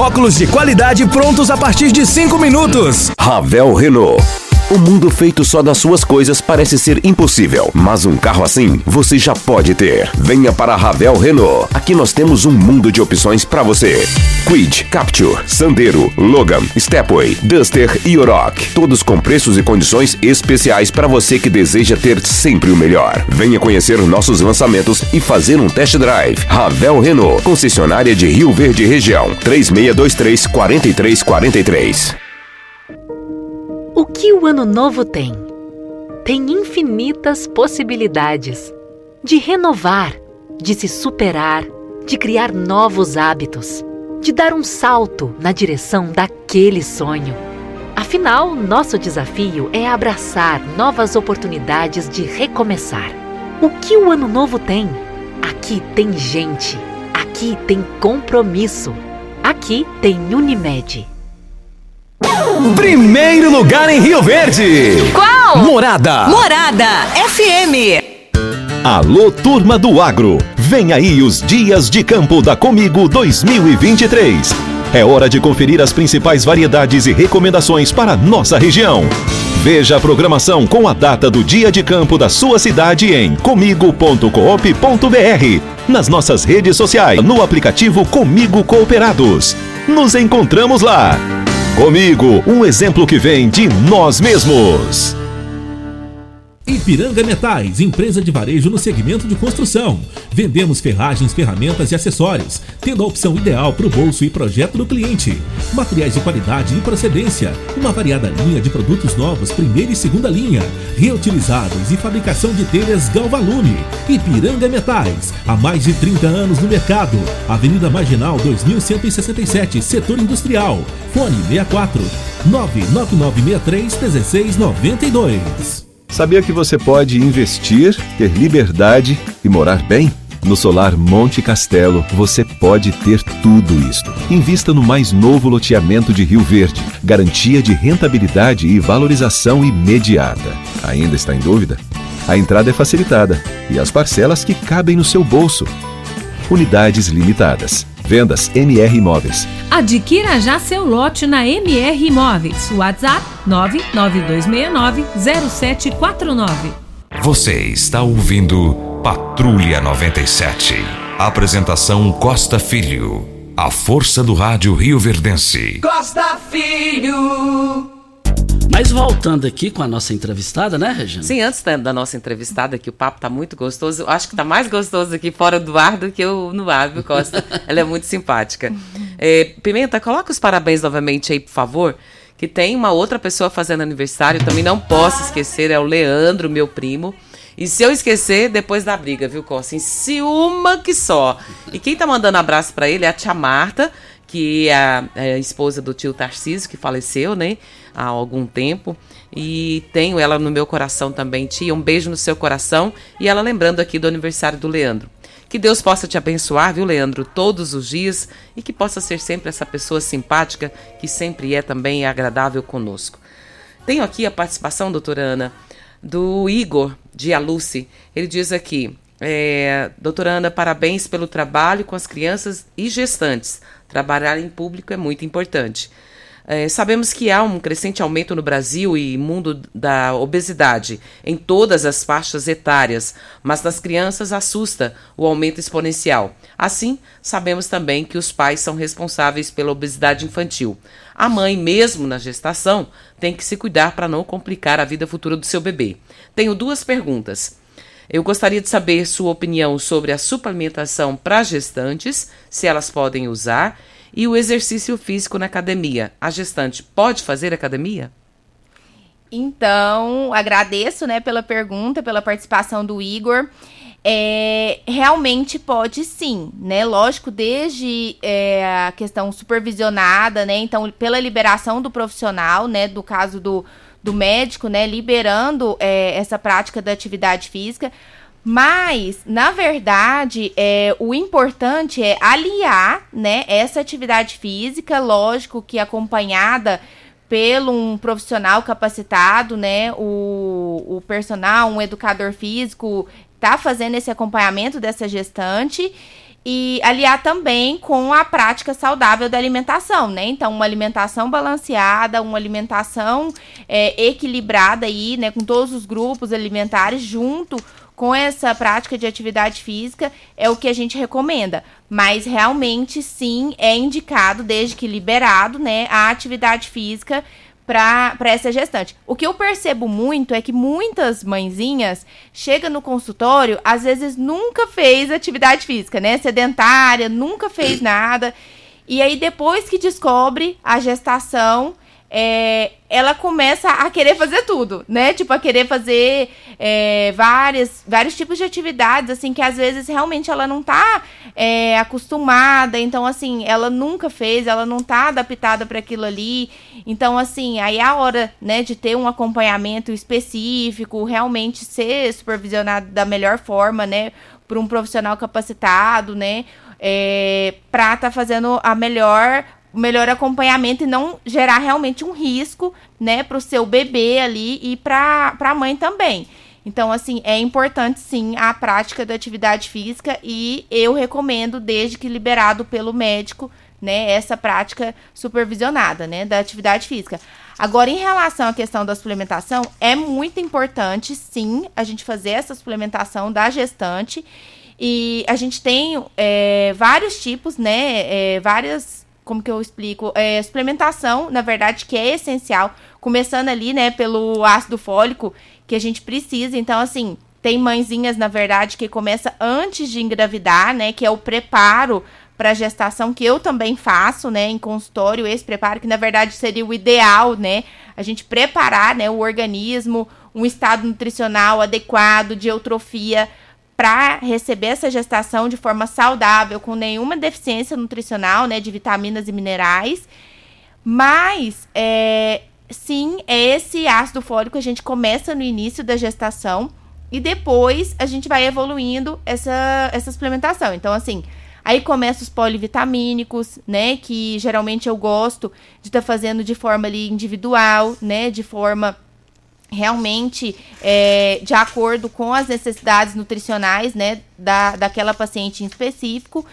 óculos de qualidade prontos a partir de 5 minutos. Ravel Renault. O mundo feito só das suas coisas parece ser impossível, mas um carro assim você já pode ter. Venha para a Ravel Renault. Aqui nós temos um mundo de opções para você. Quid, Capture, Sandero, Logan, Stepway, Duster e Oroch. Todos com preços e condições especiais para você que deseja ter sempre o melhor. Venha conhecer nossos lançamentos e fazer um test drive. Ravel Renault, concessionária de Rio Verde Região, 3623 4343. O que o ano novo tem? Tem infinitas possibilidades de renovar, de se superar, de criar novos hábitos, de dar um salto na direção daquele sonho. Afinal, nosso desafio é abraçar novas oportunidades de recomeçar. O que o ano novo tem? Aqui tem gente, aqui tem compromisso, aqui tem Unimed. Primeiro lugar em Rio Verde. Qual? Morada. Morada FM. Alô, turma do agro. Vem aí os Dias de Campo da Comigo 2023. É hora de conferir as principais variedades e recomendações para nossa região. Veja a programação com a data do dia de campo da sua cidade em comigo.coop.br, nas nossas redes sociais, no aplicativo Comigo Cooperados. Nos encontramos lá. Comigo, um exemplo que vem de nós mesmos. Ipiranga Metais, empresa de varejo no segmento de construção. Vendemos ferragens, ferramentas e acessórios, tendo a opção ideal para o bolso e projeto do cliente. Materiais de qualidade e procedência, uma variada linha de produtos novos, primeira e segunda linha, reutilizáveis e fabricação de telhas Galvalume. Ipiranga Metais, há mais de 30 anos no mercado. Avenida Marginal 2167, setor industrial. Fone 64 99963 1692. Sabia que você pode investir, ter liberdade e morar bem? No Solar Monte Castelo, você pode ter tudo isto. Invista no mais novo loteamento de Rio Verde. Garantia de rentabilidade e valorização imediata. Ainda está em dúvida? A entrada é facilitada e as parcelas que cabem no seu bolso. Unidades limitadas. Vendas MR Imóveis. Adquira já seu lote na MR Imóveis. WhatsApp 992690749. Você está ouvindo Patrulha 97. Apresentação Costa Filho. A força do rádio Rio Verdense. Costa Filho. Mas voltando aqui com a nossa entrevistada, né, Regina? Sim, antes da, da nossa entrevistada, que o papo tá muito gostoso, eu acho que tá mais gostoso aqui fora do ar do que o, no ar, viu, Costa? (laughs) Ela é muito simpática. É, Pimenta, coloca os parabéns novamente aí, por favor. Que tem uma outra pessoa fazendo aniversário, também não posso esquecer, é o Leandro, meu primo. E se eu esquecer, depois da briga, viu, Costa? Em se uma que só. E quem tá mandando abraço para ele é a tia Marta, que é a, é a esposa do tio Tarcísio, que faleceu, né, há algum tempo. E tenho ela no meu coração também, tia. Um beijo no seu coração. E ela lembrando aqui do aniversário do Leandro. Que Deus possa te abençoar, viu, Leandro, todos os dias e que possa ser sempre essa pessoa simpática que sempre é também agradável conosco. Tenho aqui a participação, doutora Ana, do Igor de Aluce. Ele diz aqui: é, Doutora Ana, parabéns pelo trabalho com as crianças e gestantes. Trabalhar em público é muito importante. É, sabemos que há um crescente aumento no Brasil e mundo da obesidade em todas as faixas etárias, mas nas crianças assusta o aumento exponencial. Assim, sabemos também que os pais são responsáveis pela obesidade infantil. A mãe, mesmo na gestação, tem que se cuidar para não complicar a vida futura do seu bebê. Tenho duas perguntas. Eu gostaria de saber sua opinião sobre a suplementação para gestantes, se elas podem usar, e o exercício físico na academia. A gestante pode fazer academia? Então, agradeço, né, pela pergunta, pela participação do Igor. É, realmente pode sim, né? Lógico, desde é, a questão supervisionada, né? Então, pela liberação do profissional, né? Do caso do, do médico, né? Liberando é, essa prática da atividade física. Mas, na verdade, é, o importante é aliar, né, essa atividade física, lógico que acompanhada pelo um profissional capacitado, né, o, o personal, um educador físico, tá fazendo esse acompanhamento dessa gestante e aliar também com a prática saudável da alimentação, né? Então, uma alimentação balanceada, uma alimentação é, equilibrada aí, né, com todos os grupos alimentares junto com essa prática de atividade física é o que a gente recomenda. Mas realmente sim é indicado, desde que liberado, né, a atividade física para essa gestante. O que eu percebo muito é que muitas mãezinhas chegam no consultório, às vezes nunca fez atividade física, né? Sedentária, nunca fez nada. E aí, depois que descobre a gestação, é, ela começa a querer fazer tudo, né? Tipo, a querer fazer é, várias, vários tipos de atividades, assim, que às vezes realmente ela não tá é, acostumada, então, assim, ela nunca fez, ela não tá adaptada para aquilo ali. Então, assim, aí é a hora, né, de ter um acompanhamento específico, realmente ser supervisionado da melhor forma, né, por um profissional capacitado, né, é, pra tá fazendo a melhor melhor acompanhamento e não gerar realmente um risco, né, para o seu bebê ali e para a mãe também. Então, assim, é importante sim a prática da atividade física e eu recomendo, desde que liberado pelo médico, né, essa prática supervisionada, né, da atividade física. Agora, em relação à questão da suplementação, é muito importante, sim, a gente fazer essa suplementação da gestante. E a gente tem é, vários tipos, né, é, várias como que eu explico? É, suplementação, na verdade, que é essencial. Começando ali, né, pelo ácido fólico que a gente precisa. Então, assim, tem mãezinhas, na verdade, que começa antes de engravidar, né, que é o preparo para gestação que eu também faço, né, em consultório, esse preparo que na verdade seria o ideal, né, a gente preparar, né, o organismo, um estado nutricional adequado de eutrofia para receber essa gestação de forma saudável, com nenhuma deficiência nutricional, né, de vitaminas e minerais. Mas, é, sim, esse ácido fólico a gente começa no início da gestação e depois a gente vai evoluindo essa, essa suplementação. Então, assim, aí começa os polivitamínicos, né, que geralmente eu gosto de estar tá fazendo de forma ali individual, né, de forma realmente é, de acordo com as necessidades nutricionais, né, da, daquela paciente em específico.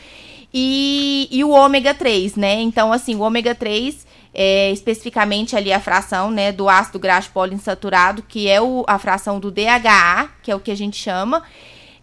E, e o ômega 3, né? Então, assim, o ômega 3 é especificamente ali a fração, né, do ácido graxo poliinsaturado, que é o, a fração do DHA, que é o que a gente chama.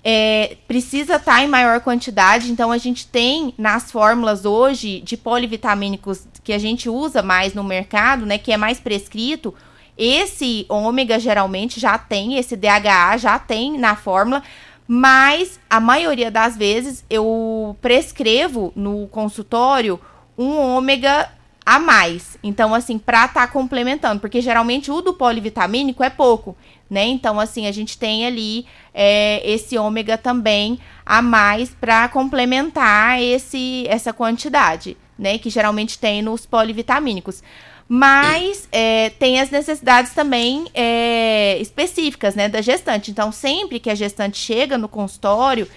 É, precisa estar tá em maior quantidade, então a gente tem nas fórmulas hoje de polivitamínicos que a gente usa mais no mercado, né, que é mais prescrito, esse ômega geralmente já tem, esse DHA já tem na fórmula, mas a maioria das vezes eu prescrevo no consultório um ômega a mais. Então, assim, pra estar tá complementando, porque geralmente o do polivitamínico é pouco, né? Então, assim, a gente tem ali é, esse ômega também a mais para complementar esse, essa quantidade, né? Que geralmente tem nos polivitamínicos. Mas é, tem as necessidades também é, específicas, né, da gestante. Então, sempre que a gestante chega no consultório,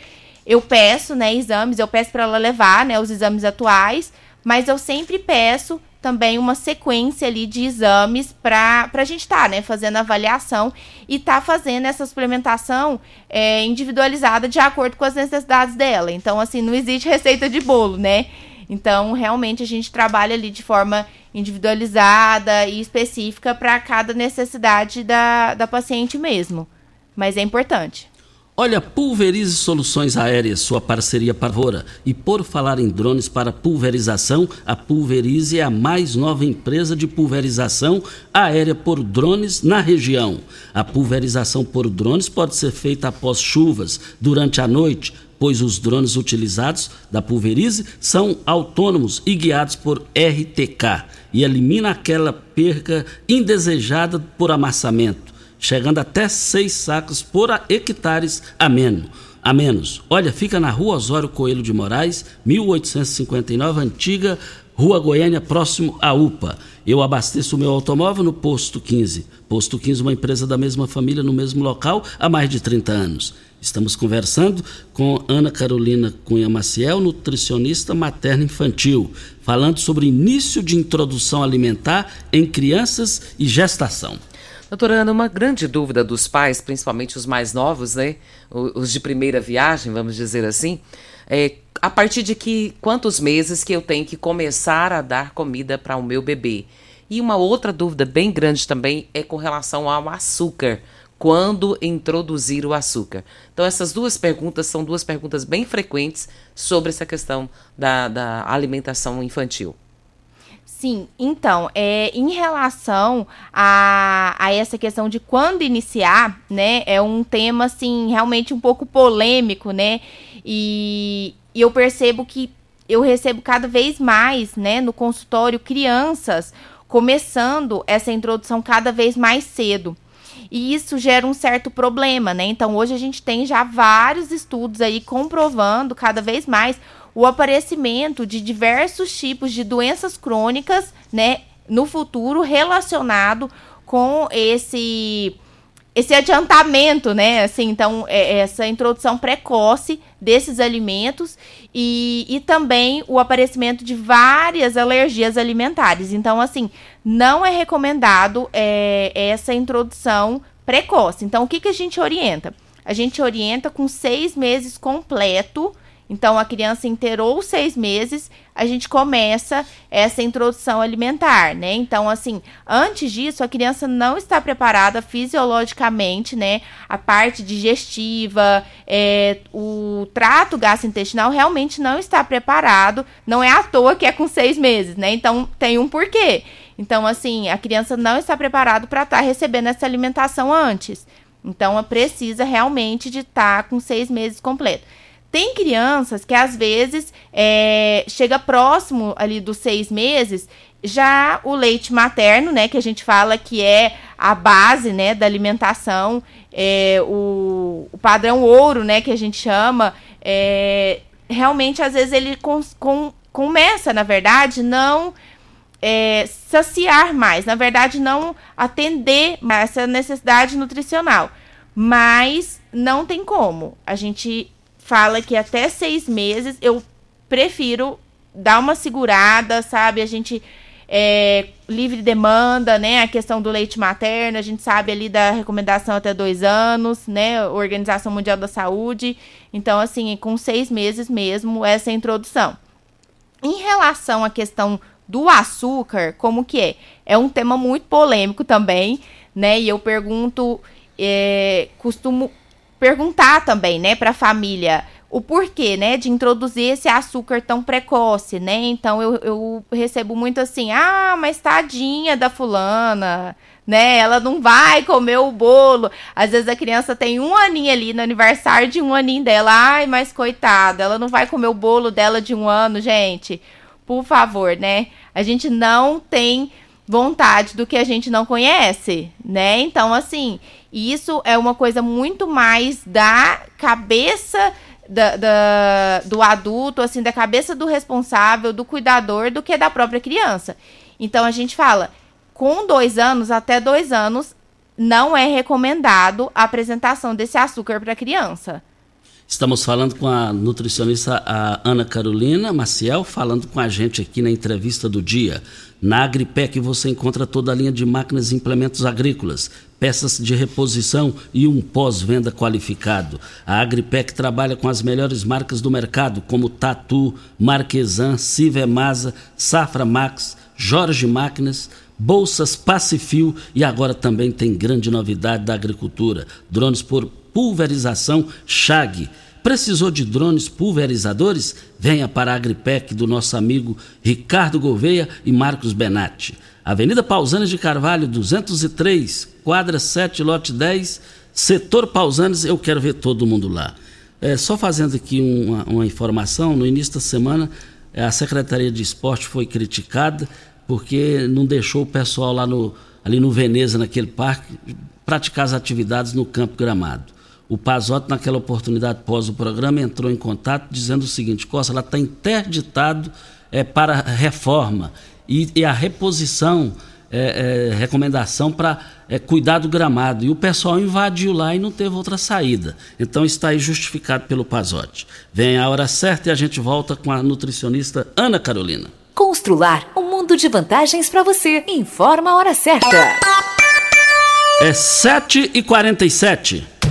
eu peço, né, exames, eu peço para ela levar, né, os exames atuais, mas eu sempre peço também uma sequência ali de exames para a gente estar, tá, né, fazendo avaliação e tá fazendo essa suplementação é, individualizada de acordo com as necessidades dela. Então, assim, não existe receita de bolo, né? Então, realmente, a gente trabalha ali de forma individualizada e específica para cada necessidade da, da paciente mesmo. Mas é importante. Olha, Pulverize Soluções Aéreas, sua parceria pavora. E por falar em drones para pulverização, a Pulverize é a mais nova empresa de pulverização aérea por drones na região. A pulverização por drones pode ser feita após chuvas, durante a noite, pois os drones utilizados da Pulverize são autônomos e guiados por RTK e elimina aquela perca indesejada por amassamento, chegando até seis sacos por hectares a menos. A menos. Olha, fica na rua Osório Coelho de Moraes, 1859, antiga Rua Goiânia, próximo à UPA. Eu abasteço o meu automóvel no Posto 15. Posto 15, uma empresa da mesma família no mesmo local há mais de 30 anos. Estamos conversando com Ana Carolina Cunha Maciel, nutricionista materno infantil, falando sobre início de introdução alimentar em crianças e gestação. Doutora Ana, uma grande dúvida dos pais, principalmente os mais novos, né? Os de primeira viagem, vamos dizer assim, é a partir de que quantos meses que eu tenho que começar a dar comida para o meu bebê? E uma outra dúvida bem grande também é com relação ao açúcar quando introduzir o açúcar? Então, essas duas perguntas são duas perguntas bem frequentes sobre essa questão da, da alimentação infantil. Sim, então, é, em relação a, a essa questão de quando iniciar, né, é um tema, assim, realmente um pouco polêmico, né, e, e eu percebo que eu recebo cada vez mais, né, no consultório, crianças começando essa introdução cada vez mais cedo. E isso gera um certo problema, né? Então, hoje a gente tem já vários estudos aí comprovando cada vez mais o aparecimento de diversos tipos de doenças crônicas, né, no futuro relacionado com esse esse adiantamento, né? Assim, então, é, essa introdução precoce desses alimentos e, e também o aparecimento de várias alergias alimentares. Então, assim, não é recomendado é, essa introdução precoce. Então, o que, que a gente orienta? A gente orienta com seis meses completo então, a criança inteirou seis meses, a gente começa essa introdução alimentar, né? Então, assim, antes disso, a criança não está preparada fisiologicamente, né? A parte digestiva, é, o trato gastrointestinal realmente não está preparado. Não é à toa que é com seis meses, né? Então, tem um porquê. Então, assim, a criança não está preparada para estar tá recebendo essa alimentação antes. Então, precisa realmente de estar tá com seis meses completo. Tem crianças que às vezes é, chega próximo ali dos seis meses, já o leite materno, né, que a gente fala que é a base, né, da alimentação, é, o, o padrão ouro, né, que a gente chama, é, realmente às vezes ele com, com, começa, na verdade, não é, saciar mais, na verdade não atender essa necessidade nutricional, mas não tem como. A gente fala que até seis meses eu prefiro dar uma segurada, sabe? A gente é, livre demanda, né? A questão do leite materno, a gente sabe ali da recomendação até dois anos, né? Organização Mundial da Saúde. Então, assim, com seis meses mesmo, essa introdução. Em relação à questão do açúcar, como que é? É um tema muito polêmico também, né? E eu pergunto, é, costumo perguntar também, né, para a família o porquê, né, de introduzir esse açúcar tão precoce, né? Então eu, eu recebo muito assim, ah, mas tadinha da fulana, né? Ela não vai comer o bolo. Às vezes a criança tem um aninho ali no aniversário de um aninho dela, ai, mas coitada, ela não vai comer o bolo dela de um ano, gente. Por favor, né? A gente não tem vontade do que a gente não conhece, né? Então, assim, isso é uma coisa muito mais da cabeça da, da, do adulto, assim, da cabeça do responsável, do cuidador, do que da própria criança. Então a gente fala, com dois anos, até dois anos, não é recomendado a apresentação desse açúcar para a criança. Estamos falando com a nutricionista a Ana Carolina Maciel, falando com a gente aqui na entrevista do dia. Na Agripec você encontra toda a linha de máquinas e implementos agrícolas, peças de reposição e um pós-venda qualificado. A Agripec trabalha com as melhores marcas do mercado, como Tatu, Marquesan, Civemasa, Safra Max, Jorge Máquinas, Bolsas Pacifil e agora também tem grande novidade da agricultura: drones por pulverização Chag. Precisou de drones pulverizadores? Venha para a Agripec do nosso amigo Ricardo Gouveia e Marcos Benatti. Avenida Pausanes de Carvalho, 203, quadra 7, lote 10, setor Pausanes, eu quero ver todo mundo lá. É, só fazendo aqui uma, uma informação, no início da semana é, a Secretaria de Esporte foi criticada porque não deixou o pessoal lá no, ali no Veneza, naquele parque, praticar as atividades no campo gramado. O Pazotti, naquela oportunidade pós o programa, entrou em contato dizendo o seguinte: Costa, ela está interditado é, para reforma e, e a reposição, é, é, recomendação para é, cuidar do gramado. E o pessoal invadiu lá e não teve outra saída. Então está aí justificado pelo Pazotti. Vem a hora certa e a gente volta com a nutricionista Ana Carolina. Constrular um mundo de vantagens para você. Informa a hora certa. É 7h47.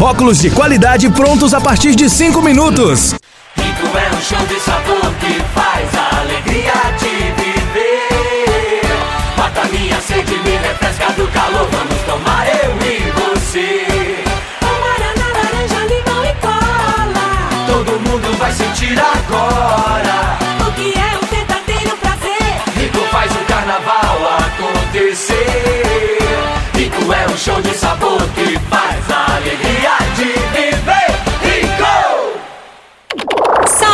óculos de qualidade prontos a partir de 5 minutos. Rico é um show de sabor que faz a alegria de viver. Mata minha sede, me refresca do calor. Vamos tomar eu e você. Guaraná, laranja, limão e cola. Todo mundo vai sentir agora. O que é um verdadeiro prazer? Rico faz o carnaval acontecer. Rico é um show de sabor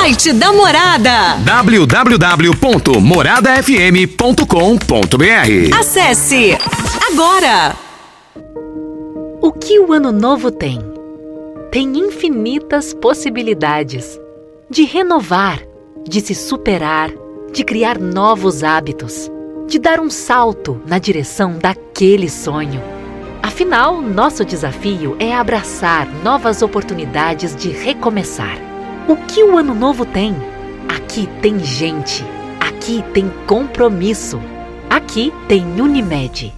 Site da Morada. www.moradafm.com.br Acesse agora. O que o ano novo tem? Tem infinitas possibilidades de renovar, de se superar, de criar novos hábitos, de dar um salto na direção daquele sonho. Afinal, nosso desafio é abraçar novas oportunidades de recomeçar. O que o ano novo tem? Aqui tem gente. Aqui tem compromisso. Aqui tem Unimed.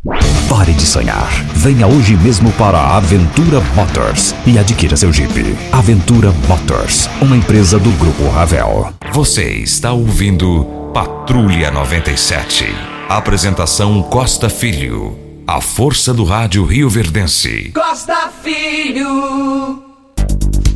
Pare de sonhar. Venha hoje mesmo para a Aventura Motors e adquira seu Jeep. Aventura Motors, uma empresa do Grupo Ravel. Você está ouvindo Patrulha 97. Apresentação Costa Filho. A força do rádio Rio Verdense. Costa Filho.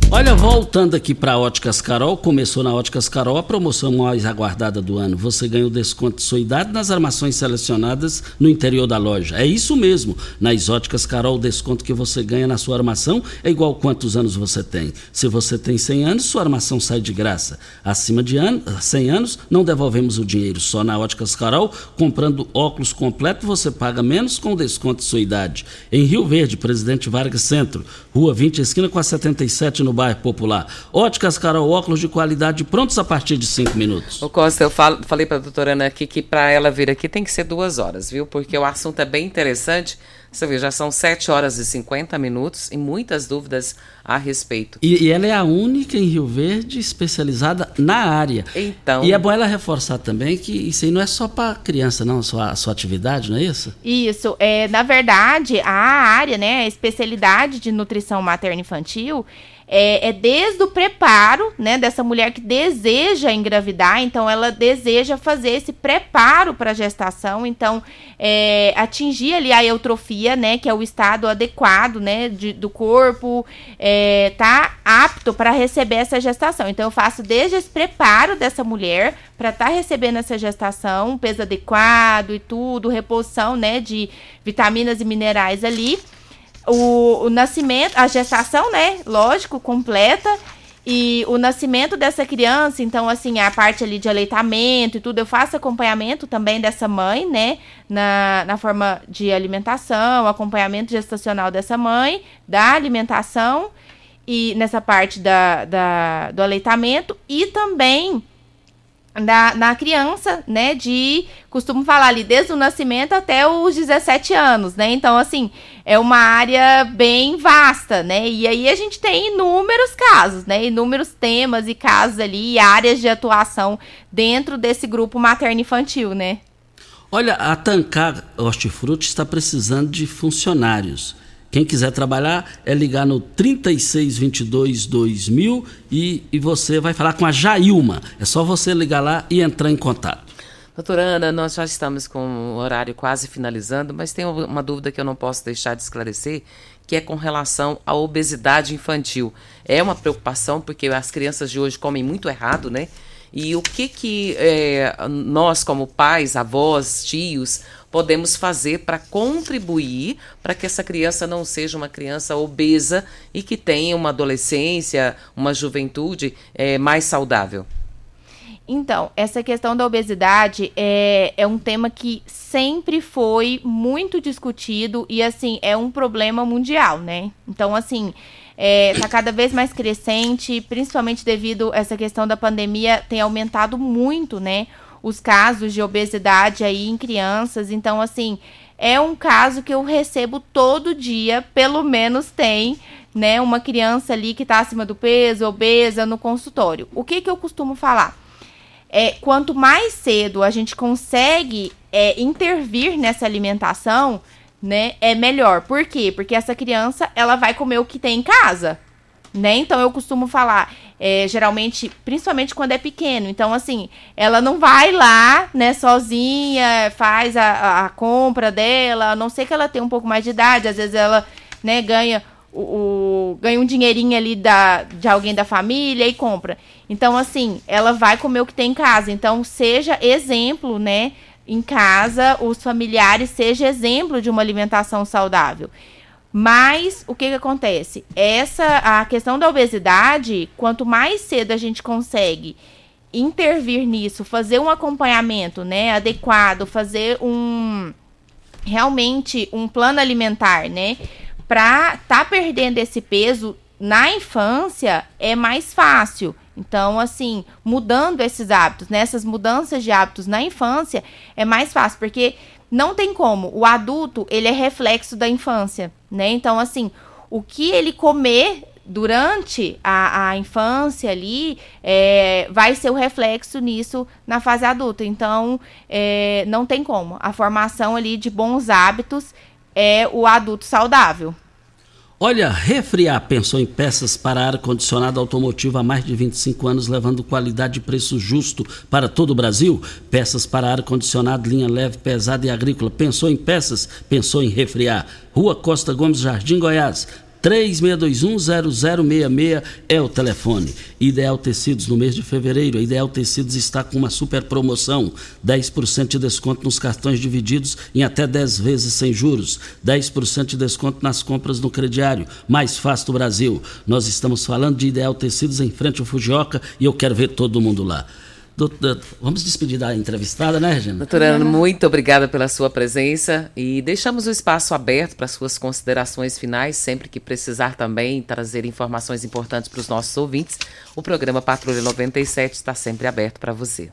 Olha, voltando aqui para Óticas Carol, começou na Óticas Carol a promoção mais aguardada do ano. Você ganha o desconto de sua idade nas armações selecionadas no interior da loja. É isso mesmo. Nas Óticas Carol, o desconto que você ganha na sua armação é igual quantos anos você tem. Se você tem 100 anos, sua armação sai de graça. Acima de an 100 anos, não devolvemos o dinheiro. Só na Óticas Carol, comprando óculos completo, você paga menos com o desconto de sua idade. Em Rio Verde, Presidente Vargas Centro, Rua 20, esquina com a 77 no bairro Popular. Óticas Carol, óculos de qualidade prontos a partir de 5 minutos. Ô Costa, eu falo- falei pra doutora Ana aqui que para ela vir aqui tem que ser duas horas, viu? Porque o assunto é bem interessante. Você vê, já são 7 horas e 50 minutos e muitas dúvidas a respeito. E, e ela é a única em Rio Verde especializada na área. Então. E é bom ela reforçar também que isso aí não é só para criança, não, a sua, a sua atividade, não é isso? Isso, é, na verdade, a área, né, a especialidade de nutrição materna infantil é, é desde o preparo, né, dessa mulher que deseja engravidar, então ela deseja fazer esse preparo para a gestação, então é, atingir ali a eutrofia, né, que é o estado adequado, né, de- do corpo, é, tá apto para receber essa gestação. Então eu faço desde esse preparo dessa mulher para estar recebendo essa gestação, peso adequado e tudo, reposição, né, de vitaminas e minerais ali. O, o nascimento, a gestação, né, lógico, completa. E o nascimento dessa criança, então, assim, a parte ali de aleitamento e tudo, eu faço acompanhamento também dessa mãe, né? Na, na forma de alimentação, acompanhamento gestacional dessa mãe, da alimentação e nessa parte da, da, do aleitamento e também da, na criança, né, de, costumo falar ali, desde o nascimento até os 17 anos, né, então, assim, é uma área bem vasta, né, e aí a gente tem inúmeros casos, né, inúmeros temas e casos ali, e áreas de atuação dentro desse grupo materno-infantil, né. Olha, a Tancar Hortifruti está precisando de funcionários. Quem quiser trabalhar é ligar no 3622 2000 e, e você vai falar com a Jailma. É só você ligar lá e entrar em contato. Doutora Ana, nós já estamos com o horário quase finalizando, mas tem uma dúvida que eu não posso deixar de esclarecer, que é com relação à obesidade infantil. É uma preocupação porque as crianças de hoje comem muito errado, né? E o que que é, nós, como pais, avós, tios, podemos fazer para contribuir para que essa criança não seja uma criança obesa e que tenha uma adolescência, uma juventude é, mais saudável? Então, essa questão da obesidade é, é um tema que sempre foi muito discutido e, assim, é um problema mundial, né? Então, assim, é, tá cada vez mais crescente, principalmente devido a essa questão da pandemia, tem aumentado muito, né? Os casos de obesidade aí em crianças. Então, assim, é um caso que eu recebo todo dia, pelo menos tem, né? Uma criança ali que tá acima do peso, obesa, no consultório. O que que eu costumo falar? é, quanto mais cedo a gente consegue é, intervir nessa alimentação, né, é melhor. Por quê? Porque essa criança, ela vai comer o que tem em casa, né? Então, eu costumo falar, é, geralmente, principalmente quando é pequeno. Então, assim, ela não vai lá, né, sozinha, faz a, a- compra dela, a não sei que ela tenha um pouco mais de idade, às vezes ela, né, ganha o, o- ganha um dinheirinho ali da, de alguém da família e compra. Então, assim, ela vai comer o que tem em casa. Então, seja exemplo, né? Em casa, os familiares seja exemplo de uma alimentação saudável. Mas o que, que acontece? Essa a questão da obesidade, quanto mais cedo a gente consegue intervir nisso, fazer um acompanhamento, né, adequado, fazer um realmente um plano alimentar, né, para tá perdendo esse peso na infância é mais fácil. Então, assim, mudando esses hábitos, né? Essas mudanças de hábitos na infância é mais fácil, porque não tem como. O adulto, ele é reflexo da infância, né? Então, assim, o que ele comer durante a, a infância ali é, vai ser o reflexo nisso na fase adulta. Então, é, não tem como. A formação ali de bons hábitos é o adulto saudável. Olha, Refriar pensou em peças para ar-condicionado automotivo há mais de 25 anos, levando qualidade e preço justo para todo o Brasil. Peças para ar-condicionado, linha leve, pesada e agrícola. Pensou em peças? Pensou em Refriar. Rua Costa Gomes, Jardim Goiás. 36210066 é o telefone. Ideal Tecidos no mês de fevereiro. Ideal Tecidos está com uma super promoção: 10% de desconto nos cartões divididos em até 10 vezes sem juros, 10% de desconto nas compras no crediário. Mais fácil do Brasil. Nós estamos falando de Ideal Tecidos em frente ao Fujioka e eu quero ver todo mundo lá. Doutor, vamos despedir da entrevistada, né, Regina? Doutora Ana, muito obrigada pela sua presença e deixamos o espaço aberto para suas considerações finais, sempre que precisar também trazer informações importantes para os nossos ouvintes. O programa Patrulha 97 está sempre aberto para você.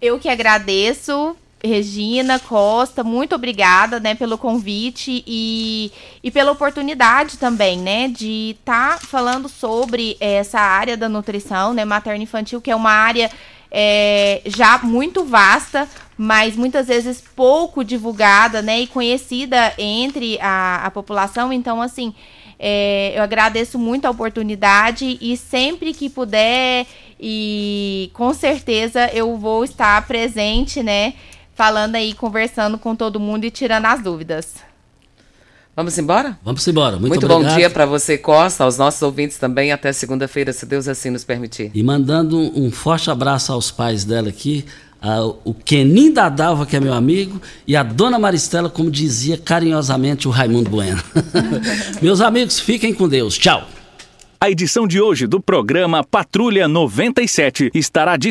Eu que agradeço, Regina Costa, muito obrigada, né, pelo convite e, e pela oportunidade também, né, de estar tá falando sobre essa área da nutrição, né, materno-infantil, que é uma área é, já muito vasta, mas muitas vezes pouco divulgada, né, e conhecida entre a, a população. Então, assim, é, eu agradeço muito a oportunidade e sempre que puder e com certeza eu vou estar presente, né, falando aí, conversando com todo mundo e tirando as dúvidas. Vamos embora? Vamos embora. Muito, Muito obrigado. bom dia para você, Costa, aos nossos ouvintes também. Até segunda-feira, se Deus assim nos permitir. E mandando um, forte abraço aos pais dela aqui, a, o Kenin da Dalva, que é meu amigo, e a dona Maristela, como dizia carinhosamente o Raimundo Bueno. (laughs) Meus amigos, fiquem com Deus. Tchau. A edição de hoje do programa Patrulha 97 estará disponível